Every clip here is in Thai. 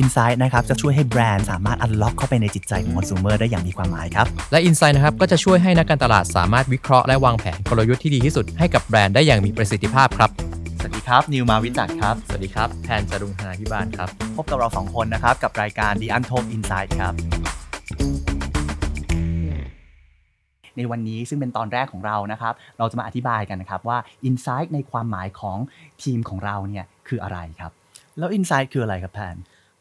Insight นะครับจะช่วยให้แบรนด์สามารถ unlock เข้าไปในจิตใจของคอน sumer ได้อย่างมีความหมายครับและ Insight นะครับก็จะช่วยให้นักการตลาดสามารถวิเคราะห์และวางแผนกลยุทธ์ที่ดีที่สุดให้กับแบรนด์ได้อย่างมีประสิทธิภาพครับสวัสดีครับนิวมาวิจักรครับ สวัสดีครับแทนจรุงธนาพิบาลครับ พบกับเราสองคนนะครับกับรายการ The Untold Insight ครับ ในวันนี้ซึ่งเป็นตอนแรกของเรานะครับ เราจะมาอธิบายกันนะครับว่า Insight ในความหมายของทีมของเราเนี่ยคืออะไรครับ แล้ว Insight คืออะไรครับแพน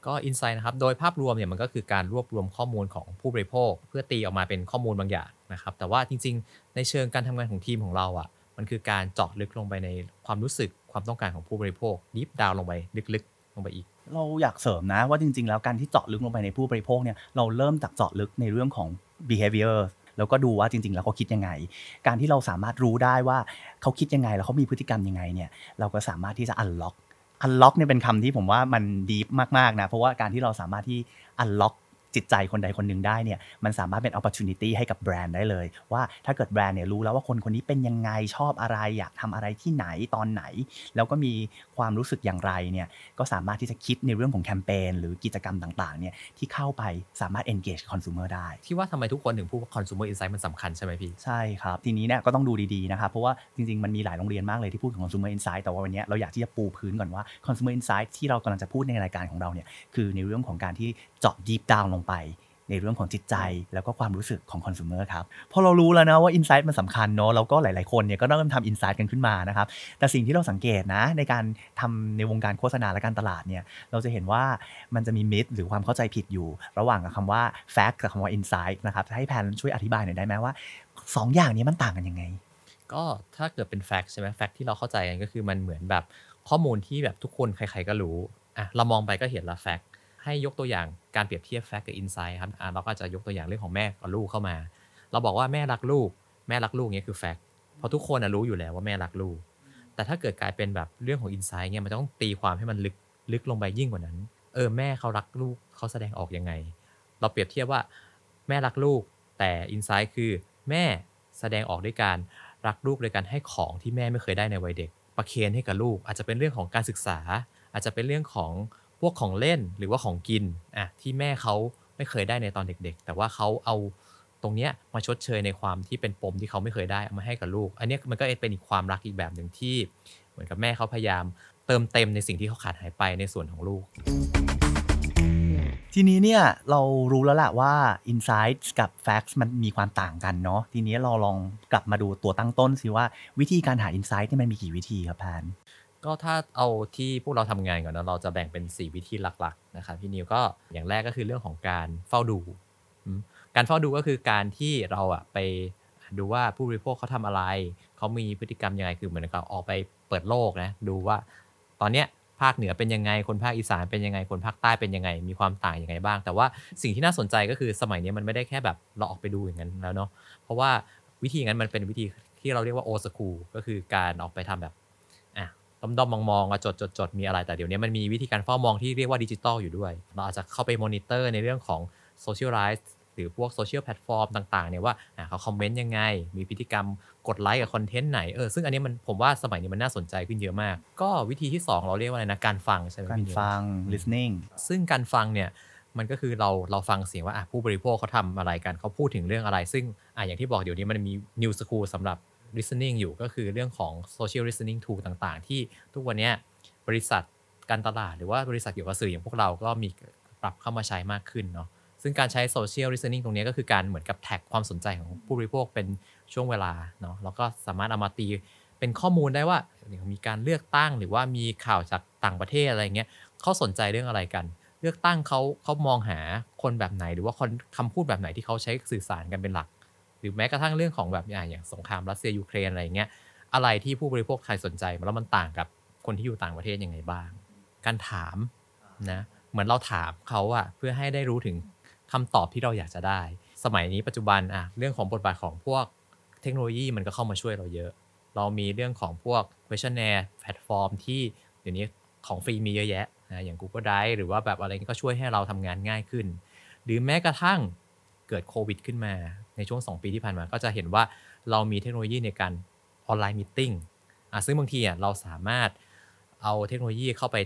ก็ Insight นะครับโดยภาพรวมเนี่ยมันก็คือการรวบรวมข้อมูลของผู้บริโภค เพื่อตีออกมาเป็นข้อมูลบางอย่างนะครับ แต่ว่าจริงๆ ในเชิงการทำงานของทีมของเราอะ่ะมันคือการเจาะลึกลงไปในความรู้สึกความต้องการของผู้บริโภคดิฟดาวลงไปลึกๆ ลงไปอีก เราอยากเสริมนะว่าจริง ๆ แล้วการที่เจาะลึกลงไปในผู้บริโภคเนี่ยเราเริ่มจากเจาะลึกในเรื่องของ behavior แล้วก็ดูว่าจริง ๆ แล้วเขาคิดยังไง การที่เราสามารถรู้ได้ว่าเขาคิดยังไง แล้วเขามีพฤติกรรมยังไงเนี่ยเราก็สามารถที่จะ unlock unlock เนี่ยเป็นคำที่ผมว่ามันดีมากๆนะ เพราะว่าการที่เราสามารถที่ unlock จิตใจคนใดคนหนึ่งได้เนี่ยมันสามารถเป็น opportunity ให้กับแบรนด์ได้เลย ว่าถ้าเกิดแบรนด์เนี่ยรู้แล้วว่าคนคนนี้เป็นยังไงชอบอะไร อยากทำอะไรที่ไหนตอนไหน แล้วก็มีความรู้สึกอย่างไรเนี่ยก็สามารถที่จะคิดในเรื่องของแคมเปญหรือกิจกรรมต่างๆเนี่ยที่เข้าไปสามารถ engage consumer ได้ ที่ว่าทำไมทุกคนถึงพูดว่า consumer insight มันสำคัญใช่ไหมพี่ ใช่ครับ ทีนี้เนี่ยก็ต้องดูดีๆนะครับเพราะว่าจริงๆ มันมีหลายโรงเรียนมากเลยที่พูดถึง consumer insight แต่ว่าวันนี้เราอยากที่จะปูพื้นก่อนว่า consumer insight ที่เรากำลังจะพูดในรายการของเราเนี่ยคือในเรื่องของการที่เจาะ deep down ลงไปในเรื่องของจิตใจแล้วก็ความรู้สึกของ consumer ครับพอเรารู้แล้วนะว่า insight มันสำคัญเนาะแล้วก็หลาย ๆ คนเนี่ยก็ต้องเริ่มทำ insight กันขึ้นมานะครับ แต่สิ่งที่เราสังเกตนะ ในการทำในวงการโฆษณาและการตลาดเนี่ยเราจะเห็นว่ามันจะมี myth หรือความเข้าใจผิดอยู่ ระหว่างกับคำว่า fact กับคำว่า insight นะครับให้แพนช่วยอธิบายหน่อยได้ไหมว่าสองอย่างนี้มันต่างกันยังไง ก็ถ้าเกิดเป็น fact ใช่ไหม fact ที่เราเข้าใจกันก็คือมันเหมือนแบบข้อมูลที่แบบทุกคนใคร ๆ ก็รู้อะเรามองไปก็เห็นละ fact ให้ยกตัวอย่างการเปรียบเทียบ fact กับ insight ครับอะเราก็จะยกตัวอย่างเรื่องของแม่กับลูกเข้ามา เราบอกว่าแม่รักลูก แม่รักลูกเนี่ยคือ fact เพราะทุกคนรู้อยู่แล้วว่าแม่รักลูก แต่ถ้าเกิดกลายเป็นแบบเรื่องของอินไซด์เนี่ยมันต้องตีความให้มันลึกลึกลงไปยิ่งกว่านั้น เออแม่เขารักลูกเขาแสดงออกยังไง เราเปรียบเทียบว่าแม่รักลูก แต่อินไซด์คือแม่แสดงออกด้วยการรักลูกโดยการให้ของที่แม่ไม่เคยได้ในวัยเด็ก ประเคนให้กับลูก อาจจะเป็นเรื่องของการศึกษา อาจจะเป็นเรื่องของ พวกของเล่นหรือว่าของกินอะที่แม่เขาไม่เคยได้ในตอนเด็ก ๆ แต่ว่าเขาเอาตรงเนี้ยมาชดเชยในความที่เป็นปมที่เขาไม่เคยได้เอามาให้กับลูก อันนี้มันก็เป็นอีกความรักอีกแบบหนึ่งที่เหมือนกับแม่เขาพยายามเติมเต็มในสิ่งที่เขาขาดหายไปในส่วนของลูก ทีนี้เนี่ยเรารู้แล้วแหละว่า insights กับ facts มันมีความต่างกันเนาะทีนี้เราลองกลับมาดูตัวตั้งต้นสิว่าวิธีการหา insight ที่มันมีกี่วิธีครับแพน ก็ถ้าเอาที่พวกเราทำงานก่อนนะเราจะแบ่งเป็น 4 วิธีหลักๆนะครับพี่นิวก็อย่างแรกก็คือเรื่องของการเฝ้าดู การเฝ้าดูก็คือการที่เราอะไปดูว่าผู้บริโภคเขาทำอะไร เขามีพฤติกรรมยังไงคือเหมือนกับออกไปเปิดโลกนะดูว่า ตอนเนี้ยภาคเหนือเป็นยังไง คนภาคอีสานเป็นยังไง คนภาคใต้เป็นยังไง มีความต่างยังไงบ้าง แต่ว่าสิ่งที่น่าสนใจก็คือสมัยนี้มันไม่ได้แค่แบบเราออกไปดูอย่างนั้นแล้วเนาะ เพราะว่าวิธีนั้นมันเป็นวิธีที่เราเรียกว่า old school ก็คือการออกไปทำแบบ ด้อมด้อมมองๆอะจดจดจดมีอะไรแต่เดี๋ยวนี้มันมีวิธีการเฝ้ามองที่เรียกว่าดิจิตอลอยู่ด้วย เราอาจจะเข้าไปมอนิเตอร์ในเรื่องของsocial life หรือพวก social platform ต่างๆเนี่ยว่าอะเขา comment ยังไง มีพฤติกรรมกดไลค์กับ content ไหนเออซึ่งอันนี้มันผมว่าสมัยนี้มันน่าสนใจขึ้นเยอะมาก ก็วิธีที่ 2 เราเรียกว่าอะไรนะ การฟังใช่ไหมการพี่นิวฟัง listening ซึ่งการฟังเนี่ยมันก็คือเราเราฟังเสียงว่าอะผู้บริโภคเขาทำอะไรกันเขาพูดถึงเรื่องอะไร ซึ่งอะอย่างที่บอกเดี๋ยวนี้มันมี New School สำหรับ listening อยู่ก็คือเรื่องของ social listening tool ต่างๆ ที่ทุกวันนี้บริษัทการตลาดหรือว่าบริษัทเกี่ยวกับสื่ออย่างพวกเราก็มีปรับเข้ามาใช้มากขึ้นเนาะซึ่งการใช้ social listening ตรงนี้ก็คือการเหมือนกับแท็กความสนใจของผู้บริโภคเป็นช่วงเวลาเนาะแล้วก็สามารถเอามาตีเป็นข้อมูลได้ว่ามีการเลือกตั้งหรือว่ามีข่าวจากต่างประเทศอะไรเงี้ยเขาสนใจเรื่องอะไรกัน เลือกตั้งเขาเขามองหาคนแบบไหน หรือว่าคนคำพูดแบบไหนที่เขาใช้สื่อสารกันเป็นหลัก หรือแม้กระทั่งเรื่องของแบบอย่างอย่างสงครามรัสเซียยูเครนอะไรเงี้ยอะไรที่ผู้บริโภคไทยสนใจแล้วมันต่างกับคนที่อยู่ต่างประเทศยังไงบ้าง การถามนะเหมือนเราถามเขาอะเพื่อให้ได้รู้ถึงคำตอบที่เราอยากจะได้ สมัยนี้ปัจจุบันอะเรื่องของบทบาทของพวกเทคโนโลยีมันก็เข้ามาช่วยเราเยอะ เรามีเรื่องของพวก questionnaire แพลตฟอร์มที่เดี๋ยวนี้ของฟรีมีเยอะแยะนะอย่าง Google Drive หรือว่าแบบอะไรนี้ก็ช่วยให้เราทำงานง่ายขึ้น หรือแม้กระทั่งเกิดโควิดขึ้นมา ในช่วง 2 ปีที่ผ่านมาก็จะเห็นว่าเรามีเทคโนโลยีในการออนไลน์มิ팅อะซึ่งบางทีอะเราสามารถเอาเทคโนโลยีเข้าไป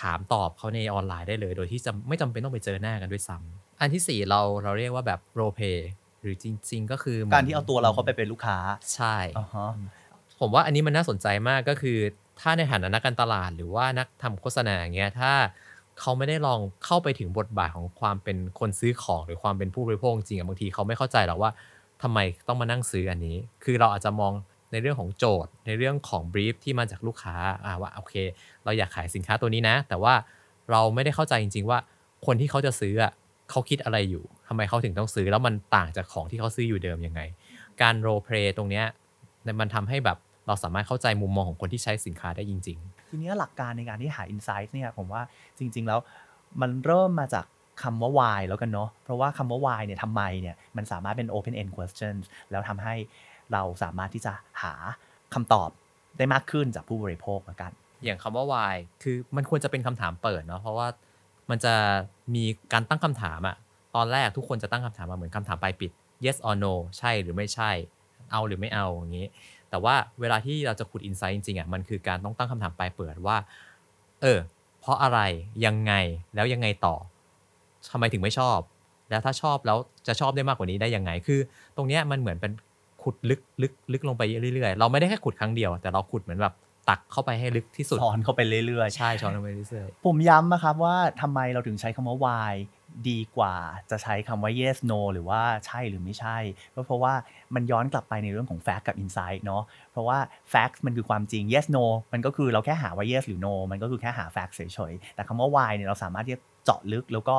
ถามตอบเขาในออนไลน์ได้เลย โดยที่จะไม่จำเป็นต้องไปเจอหน้ากันด้วยซ้ำอันที่ 4 เราเราเรียกว่าแบบ role play หรือจริง ๆ ก็คือหมืนการที่เอาตัวเราเข้าไปเป็นลูกค้าใช่อ่าฮะผมว่าอันนี้มันน่าสนใจมากก็คือ ถ้าในฐานะนักการตลาดหรือว่านักทำโฆษณาอย่างเงี้ยถ้า เขาไม่ได้ลองเข้าไปถึงบทบาทของความเป็นคนซื้อของหรือความเป็นผู้บริโภคจริงอะบางทีเขาไม่เข้าใจหรอกว่าทำไมต้องมานั่งซื้ออันนี้ คือเราอาจจะมองในเรื่องของโจทย์ ในเรื่องของบรีฟที่มาจากลูกค้าว่าโอเค เราอยากขายสินค้าตัวนี้นะ แต่ว่าเราไม่ได้เข้าใจจริง ๆ ว่าคนที่เขาจะซื้ออะเขาคิดอะไรอยู่ทำไมเขาถึงต้องซื้อแล้วมันต่างจากของที่เขาซื้ออยู่เดิมยังไง การโรเพลย์ตรงเนี้ยมันทำให้แบบเราสามารถเข้าใจมุมมองของคนที่ใช้สินค้าได้จริง ๆ ทีนี้หลักการในการที่หา insight เนี่ยผมว่าจริง ๆ แล้วมันเริ่มมาจากคำว่า why แล้วกันเนาะเพราะว่าคำว่า why เนี่ยทำไมเนี่ยมันสามารถเป็น open end questions แล้วทำให้เราสามารถที่จะหาคำตอบได้มากขึ้นจากผู้บริโภคแล้วกัน อย่างคำว่า why คือมันควรจะเป็นคำถามเปิดเนาะเพราะว่ามันจะมีการตั้งคำถามอะตอนแรกทุกคนจะตั้งคำถามมาเหมือนคำถามปลายปิด yes or no ใช่หรือไม่ใช่ เอาหรือไม่เอาอย่างนี้ แต่ว่าเวลาที่เราจะขุด insight จริงๆอะมันคือการต้องตั้งคำถามปลายเปิดว่า เออ เพราะอะไรยังไงแล้วยังไงต่อทำไมถึงไม่ชอบ แล้วถ้าชอบแล้วจะชอบได้มากกว่านี้ได้ยังไง คือ ตรงเนี้ยมันเหมือนเป็นขุดลึกลึกลึกลงไปเรื่อยๆ เราไม่ได้แค่ขุดครั้งเดียว แต่เราขุดเหมือนแบบตักเข้าไปให้ลึกที่สุดสอนเข้าไปเรื่อยใช่ช้อนลงไปเรื่อยๆ ผมย้ำนะครับว่าทำไมเราถึงใช้คำว่า why ดีกว่าจะใช้คำว่า yes no หรือว่าใช่หรือไม่ใช่ ก็เพราะว่ามันย้อนกลับไปในเรื่องของ fact กับ insight เนาะเพราะว่า fact มันคือความจริง yes no มันก็คือเราแค่หาว่า yes หรือ no มันก็คือแค่หา fact เฉยๆ แต่คำว่า why เนี่ยเราสามารถที่จะเจาะลึกแล้วก็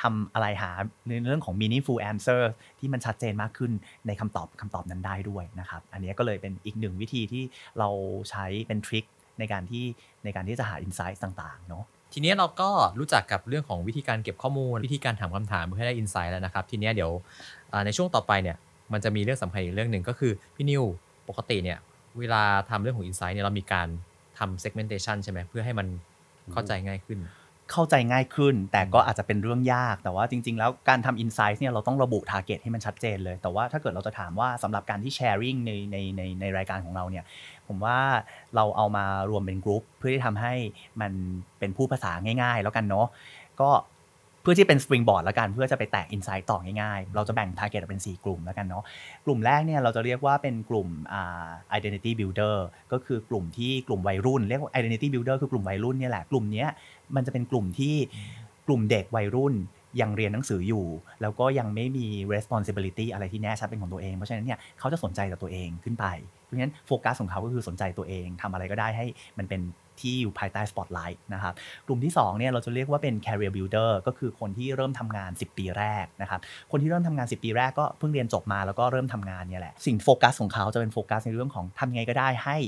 ทำอะไรหาในเรื่องของ meaningful answer ที่มันชัดเจนมากขึ้นในคำตอบคำตอบนั้นได้ด้วยนะครับ อันนี้ก็เลยเป็นอีกหนึ่งวิธีที่เราใช้เป็นทริคในการที่ในการที่จะหา insight ต่างๆ เนาะ ทีนี้เราก็รู้จักกับเรื่องของวิธีการเก็บข้อมูล วิธีการถามคำถามเพื่อให้ได้อินไซต์แล้วนะครับ ทีนี้เดี๋ยวในช่วงต่อไปเนี่ยมันจะมีเรื่องสำคัญอีกเรื่องหนึ่งก็คือพี่นิวปกติเนี่ยเวลาทำเรื่องของอินไซต์เนี่ยเรามีการทำ segmentation ใช่ไหมเพื่อให้มันเข้าใจง่ายขึ้น เข้าใจง่ายขึ้น แต่ก็อาจจะเป็นเรื่องยาก แต่ว่าจริง ๆ แล้วการทำ insight เนี่ยเราต้องระบุ target ให้มันชัดเจนเลย แต่ว่าถ้าเกิดเราจะถามว่าสำหรับการที่ sharing ในในในในรายการของเราเนี่ยผมว่าเราเอามารวมเป็นกลุ่มเพื่อที่ทำให้มันเป็นผู้ภาษาง่าย ๆ แล้วกันเนาะก็เพื่อที่เป็น springboard แล้วกันเพื่อจะไปแตก insight ต่อง่ายๆ เราจะแบ่ง target ออกเป็น 4 กลุ่มแล้วกันเนาะกลุ่มแรกเนี่ยเราจะเรียกว่าเป็นกลุ่มอ่า identity builder ก็คือกลุ่มที่กลุ่มวัยรุ่น เรียกว่า identity builder คือกลุ่มวัยรุ่นเนี่ยแหละกลุ่มนี้มันจะเป็นกลุ่มที่กลุ่มเด็กวัยรุ่นยังเรียนหนังสืออยู่ แล้วก็ยังไม่มี responsibility อะไรที่แน่ชัดเป็นของตัวเอง เพราะฉะนั้นเนี่ยเขาจะสนใจแต่ตัวเองขึ้นไป เพราะฉะนั้นโฟกัสของเขาก็คือสนใจตัวเองทำอะไรก็ได้ให้มันเป็น ที่อยู่ภายใต้ spotlight นะครับกลุ่มที่2เนี่ยเราจะเรียกว่าเป็น career builder ก็คือคนที่เริ่มทำงาน 10 ปีแรกนะครับคนที่เริ่มทำงาน 10 ปีแรกก็เพิ่งเรียนจบมาแล้วก็เริ่มทำงานเนี่ยแหละสิ่งโฟกัสของเขาจะเป็นโฟกัสในเรื่องของทำยังไงก็ได้ให้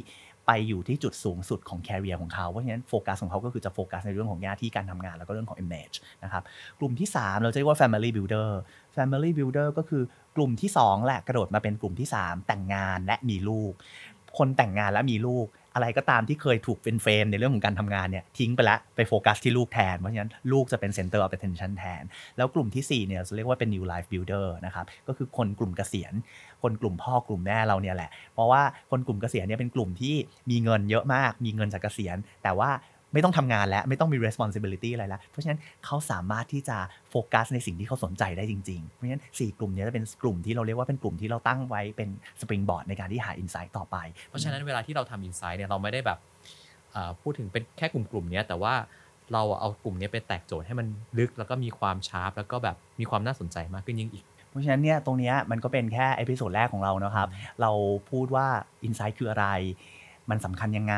ไปอยู่ที่จุดสูงสุดของ career ของเขา เพราะฉะนั้นโฟกัสของเขาก็คือจะโฟกัสในเรื่องของหน้าที่การทำงานแล้วก็เรื่องของ image นะครับ กลุ่มที่ 3 เราจะเรียกว่า family builder family builder ก็คือกลุ่มที่ 2 แหละกระโดดมาเป็นกลุ่มที่ 3 แต่งงานและมีลูก คนแต่งงานและมีลูก อะไรก็ตามที่เคยถูกเป็นเฟรมในเรื่องของการทำงานเนี่ยทิ้งไปแล้วไปโฟกัสที่ลูกแทน เพราะฉะนั้นลูกจะเป็น center of attention แทน แล้วกลุ่มทีสี่4เนี่ยจะเรียกว่าเป็น new life builder นะครับก็คือคนกลุ่มเกษียณ คนกลุ่มพ่อกลุ่มแม่เราเนี่ยแหละ เพราะว่าคนกลุ่มเกษียณเนี่ยเป็นกลุ่มที่มีเงินเยอะมาก มีเงินจากเกษียณ แต่ว่า ไม่ต้องทำงานแล้ว ไม่ต้องมี responsibility อะไรแล้วเพราะฉะนั้นเขาสามารถที่จะโฟกัสในสิ่งที่เขาสนใจได้จริงๆ เพราะฉะนั้น 4 กลุ่มเนี้จะเป็นกลุ่มที่เราเรียกว่าเป็นกลุ่มที่เราตั้งไว้เป็น springboard ในการที่หา insight ต่อไป เพราะฉะนั้นเวลาที่เราทำ insight เนี่ยเราไม่ได้แบบอ่าพูดถึงเป็นแค่กลุ่มกลุ่มๆเนี้ยแต่ว่าเราเอากลุ่มเนี้ยไปแตกโจทย์ให้มันลึกแล้วก็มีความ sharp แล้วก็แบบมีความน่าสนใจมากขึ้นยิ่งอีกเพราะฉะนั้นเนี่ยตรงเนี้ยมันก็เป็นแค่ episode แรกของเรานะครับ เราพูดว่า Insight คืออะไร มันสำคัญยังไง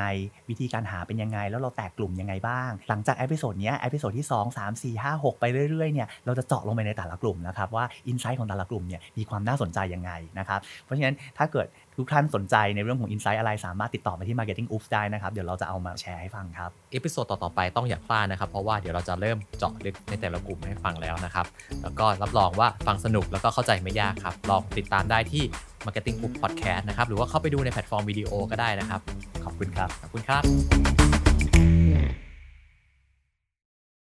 วิธีการหาเป็นยังไง แล้วเราแตกกลุ่มยังไงบ้าง หลังจาก episode เนี้ย episode ที่ 2 3 4 5 6 ไปเรื่อยๆเนี่ยเราจะเจาะลงไปในแต่ละกลุ่มนะครับว่า insight ของแต่ละกลุ่มเนี่ยมีความน่าสนใจยังไงนะครับเพราะฉะนั้นถ้าเกิดทุกท่านสนใจในเรื่องของ Insight อะไรสามารถติดต่อมาที่ Marketing Oops ได้นะครับ เดี๋ยวเราจะเอามาแชร์ให้ฟังครับ episode ต่อ ๆ ไปต้องอย่าพลาดนะครับ เพราะว่าเดี๋ยวเราจะเริ่มเจาะลึกในแต่ละกลุ่มให้ฟังแล้วนะครับ แล้วก็รับรองว่าฟังสนุกแล้วก็เข้าใจไม่ยากครับ ลองติดตามได้ที่ Marketing Oops Podcast นะครับ หรือว่าเข้าไปดูในแพลตฟอร์มวิดีโอก็ได้นะครับ ขอบคุณครับ ขอบคุณครับ